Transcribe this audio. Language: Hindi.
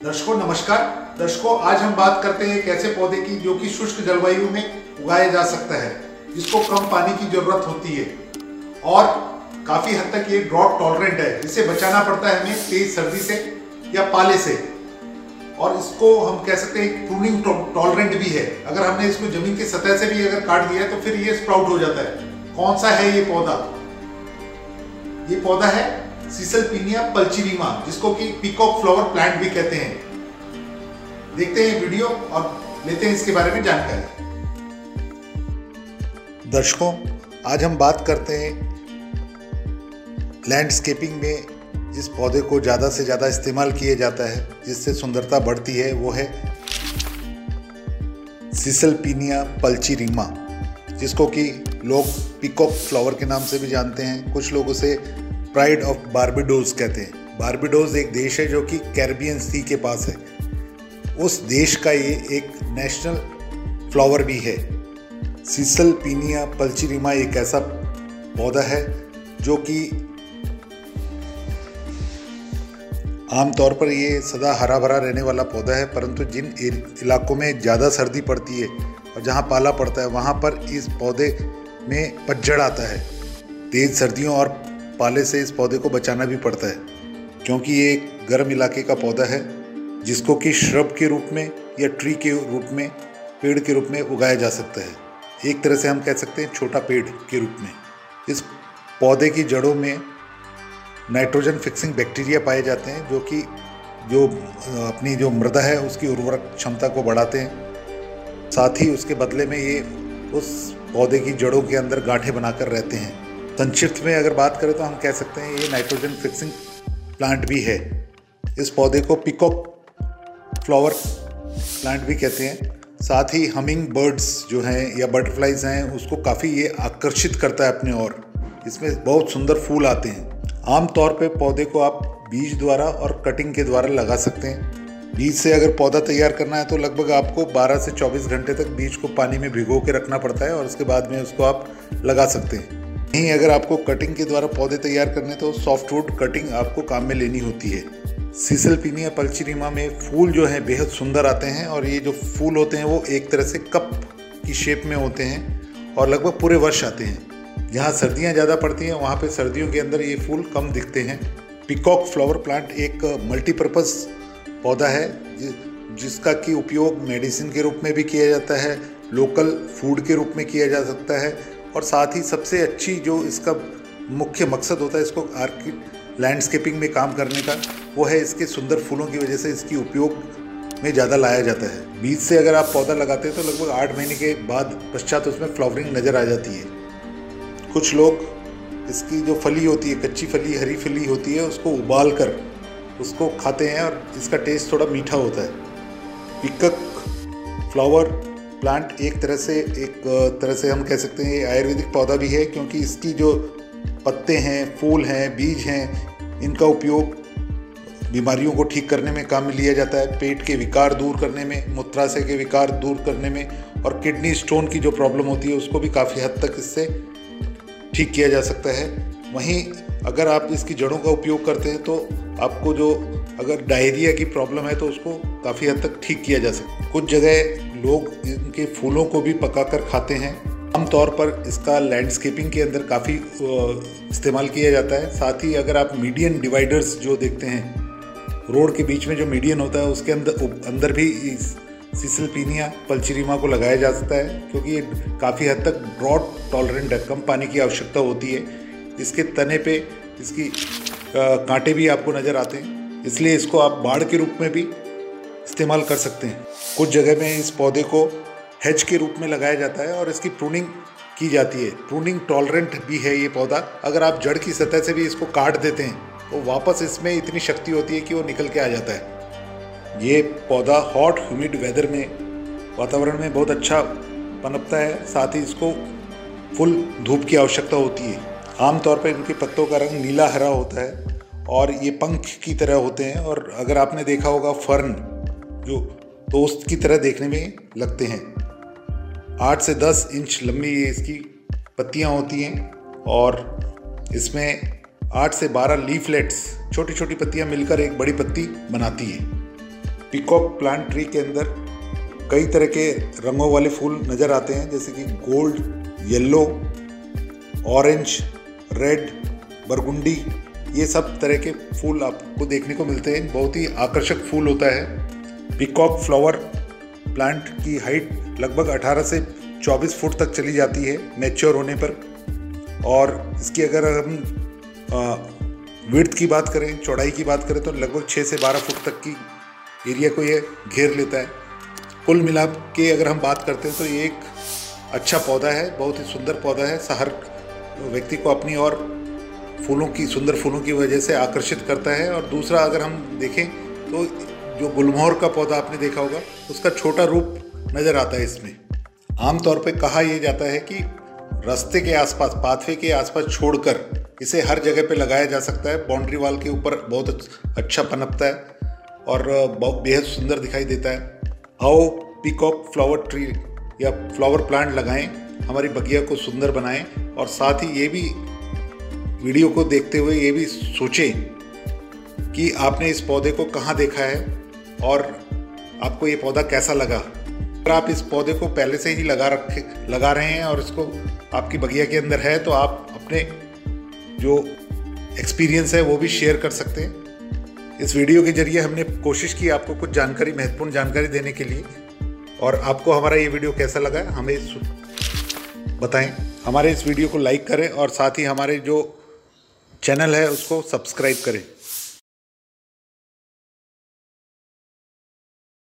दर्शकों, नमस्कार। दर्शकों, आज हम बात करते हैं एक ऐसे पौधे की, जो कि शुष्क जलवायु में उगाया जा सकता है, जिसको कम पानी की ज़रूरत होती है। और काफ़ी हद तक ये ड्रॉट टॉलरेंट है इसे बचाना पड़ता है हमें तेज सर्दी से या पाले से। और इसको हम कह सकते हैं प्रूनिंग टॉलरेंट भी है। अगर हमने इसको ज़मीन की सतह से भी अगर काट दिया तो फिर ये स्प्राउट हो जाता है। कौन सा है ये पौधा? ये पौधा है सिसलपिनिया पल्चिरीमा, जिसको कि पीकॉक फ्लावर प्लांट भी कहते हैं। देखते हैं वीडियो और लेते हैं इसके बारे में जानकारी। दर्शकों, आज हम बात करते हैं लैंडस्केपिंग में जिस पौधे को ज़्यादा से ज़्यादा इस्तेमाल किया जाता है, जिससे सुंदरता बढ़ती है, वो है सिसलपिनिया पल्चिरीमा, जिसको कि लोग पिकॉक फ्लावर के नाम से भी जानते हैं। कुछ लोग उसे प्राइड ऑफ़ बारबिडोज कहते हैं। बारबिडोज एक देश है जो कि कैरबियन सी के पास है। उस देश का ये एक नेशनल फ्लावर भी है। सीसल पीनिया पल्चिरिमा एक ऐसा पौधा है जो कि आमतौर पर ये सदा हरा भरा रहने वाला पौधा है, परंतु जिन इलाकों में ज़्यादा सर्दी पड़ती है और जहाँ पाला पड़ता है, वहाँ पर इस पौधे में पतझड़ आता है। तेज़ सर्दियों और पाले से इस पौधे को बचाना भी पड़ता है, क्योंकि ये एक गर्म इलाके का पौधा है, जिसको कि श्रब के रूप में या ट्री के रूप में, पेड़ के रूप में उगाया जा सकता है। एक तरह से हम कह सकते हैं छोटा पेड़ के रूप में। इस पौधे की जड़ों में नाइट्रोजन फिक्सिंग बैक्टीरिया पाए जाते हैं, जो कि जो अपनी जो मृदा है, उसकी उर्वरक क्षमता को बढ़ाते हैं। साथ ही उसके बदले में ये उस पौधे की जड़ों के अंदर गांठें बनाकर रहते हैं। संक्षिप्त में अगर बात करें तो हम कह सकते हैं ये नाइट्रोजन फिक्सिंग प्लांट भी है। इस पौधे को पिकॉक फ्लावर प्लांट भी कहते हैं। साथ ही हमिंग बर्ड्स जो हैं या बटरफ्लाइज हैं, उसको काफ़ी ये आकर्षित करता है अपने और। इसमें बहुत सुंदर फूल आते हैं। आम तौर पे पौधे को आप बीज द्वारा और कटिंग के द्वारा लगा सकते हैं। बीज से अगर पौधा तैयार करना है तो लगभग आपको 12 से 24 घंटे तक बीज को पानी में भिगो के रखना पड़ता है और उसके बाद में उसको आप लगा सकते हैं। नहीं, अगर आपको कटिंग के द्वारा पौधे तैयार करने तो सॉफ्टवुड कटिंग आपको काम में लेनी होती है। सीसलपिनिया पल्चिरीमा में फूल जो हैं, बेहद सुंदर आते हैं और ये जो फूल होते हैं, वो एक तरह से कप की शेप में होते हैं और लगभग पूरे वर्ष आते हैं। जहाँ सर्दियाँ ज़्यादा पड़ती हैं, वहाँ पर सर्दियों के अंदर ये फूल कम दिखते हैं। पिकॉक फ्लावर प्लांट एक मल्टीपर्पज़ पौधा है जिसका कि उपयोग मेडिसिन के रूप में भी किया जाता है लोकल फ़ूड के रूप में किया जा सकता है। और साथ ही सबसे अच्छी जो इसका मुख्य मकसद होता है इसको आर्कि लैंडस्केपिंग में काम करने का, वो है इसके सुंदर फूलों की वजह से इसकी उपयोग में ज़्यादा लाया जाता है। बीज से अगर आप पौधा लगाते हैं तो लगभग आठ महीने के बाद पश्चात उसमें फ्लावरिंग नज़र आ जाती है। कुछ लोग इसकी जो फली होती है, कच्ची फली, हरी फली होती है, उसको उबाल कर उसको खाते हैं और इसका टेस्ट थोड़ा मीठा होता है। पिकक फ्लावर प्लांट एक तरह से, एक तरह से हम कह सकते हैं ये आयुर्वेदिक पौधा भी है, क्योंकि इसकी जो पत्ते हैं, फूल हैं, बीज हैं, इनका उपयोग बीमारियों को ठीक करने में काम में लिया जाता है। पेट के विकार दूर करने में, मूत्राशय के विकार दूर करने में और किडनी स्टोन की जो प्रॉब्लम होती है, उसको भी काफ़ी हद तक इससे ठीक किया जा सकता है। वहीं अगर आप इसकी जड़ों का उपयोग करते हैं तो आपको जो अगर डायरिया की प्रॉब्लम है तो उसको काफ़ी हद तक ठीक किया जा सकता है। कुछ जगह लोग इनके फूलों को भी पकाकर खाते हैं। आमतौर पर इसका लैंडस्केपिंग के अंदर काफ़ी इस्तेमाल किया जाता है। साथ ही अगर आप मीडियन डिवाइडर्स जो देखते हैं, रोड के बीच में जो मीडियन होता है, उसके अंदर अंदर भी सिसलपीनिया पल्चिरीमा को लगाया जा सकता है, क्योंकि ये काफ़ी हद तक ड्रॉट टॉलरेंट है। कम पानी की आवश्यकता होती है। इसके तने पे इसकी कांटे भी आपको नज़र आते हैं। इसलिए इसको आप बाढ़ के रूप में भी इस्तेमाल कर सकते हैं। कुछ जगह में इस पौधे को हेज के रूप में लगाया जाता है और इसकी प्रूनिंग की जाती है। प्रूनिंग टॉलरेंट भी है ये पौधा। अगर आप जड़ की सतह से भी इसको काट देते हैं तो वापस इसमें इतनी शक्ति होती है कि वो निकल के आ जाता है। ये पौधा हॉट ह्यूमिड वेदर में, वातावरण में बहुत अच्छा पनपता है। साथ ही इसको फुल धूप की आवश्यकता होती है। आमतौर पर इनके पत्तों का रंग नीला, हरा होता है और ये पंख की तरह होते हैं। और अगर आपने देखा होगा फर्न जो दोस्त की तरह देखने में लगते हैं। आठ से दस इंच लंबी ये इसकी पत्तियाँ होती हैं और इसमें आठ से बारह लीफलेट्स छोटी छोटी पत्तियाँ मिलकर एक बड़ी पत्ती बनाती है। पिकॉक प्लांट ट्री के अंदर कई तरह के रंगों वाले फूल नज़र आते हैं, जैसे कि gold yellow orange red burgundy ये सब तरह के फूल आपको देखने को मिलते हैं। बहुत ही आकर्षक फूल होता है। पिकॉक फ्लावर प्लांट की हाइट लगभग 18 से 24 फुट तक चली जाती है मैच्योर होने पर। और इसकी अगर हम विड्थ की बात करें, चौड़ाई की बात करें तो लगभग 6 से 12 फुट तक की एरिया को ये घेर लेता है। कुल मिला के अगर हम बात करते हैं तो ये एक अच्छा पौधा है, बहुत ही सुंदर पौधा है। हर व्यक्ति को अपनी और फूलों की, सुंदर फूलों की वजह से आकर्षित करता है। और दूसरा अगर हम देखें तो जो गुलमोहर का पौधा आपने देखा होगा, उसका छोटा रूप नज़र आता है इसमें। आमतौर पर कहा यह जाता है कि रास्ते के आसपास, पाथवे के आसपास छोड़कर इसे हर जगह पे लगाया जा सकता है। बाउंड्री वाल के ऊपर बहुत अच्छा पनपता है और बेहद सुंदर दिखाई देता है। आओ पीकॉक फ्लावर ट्री या फ्लावर प्लांट लगाएँ, हमारी बगिया को सुंदर बनाएँ और साथ ही ये भी वीडियो को देखते हुए ये भी सोचें कि आपने इस पौधे को कहाँ देखा है। और आपको ये पौधा कैसा लगा? अगर आप इस पौधे को पहले से ही लगा रखे, लगा रहे हैं और इसको आपकी बगिया के अंदर है तो आप अपने जो एक्सपीरियंस है वो भी शेयर कर सकते हैं। इस वीडियो के ज़रिए हमने कोशिश की आपको कुछ जानकारी, महत्वपूर्ण जानकारी देने के लिए। और आपको हमारा ये वीडियो कैसा लगा, हमें बताएँ। हमारे इस वीडियो को लाइक करें और साथ ही हमारे जो चैनल है उसको सब्सक्राइब करें।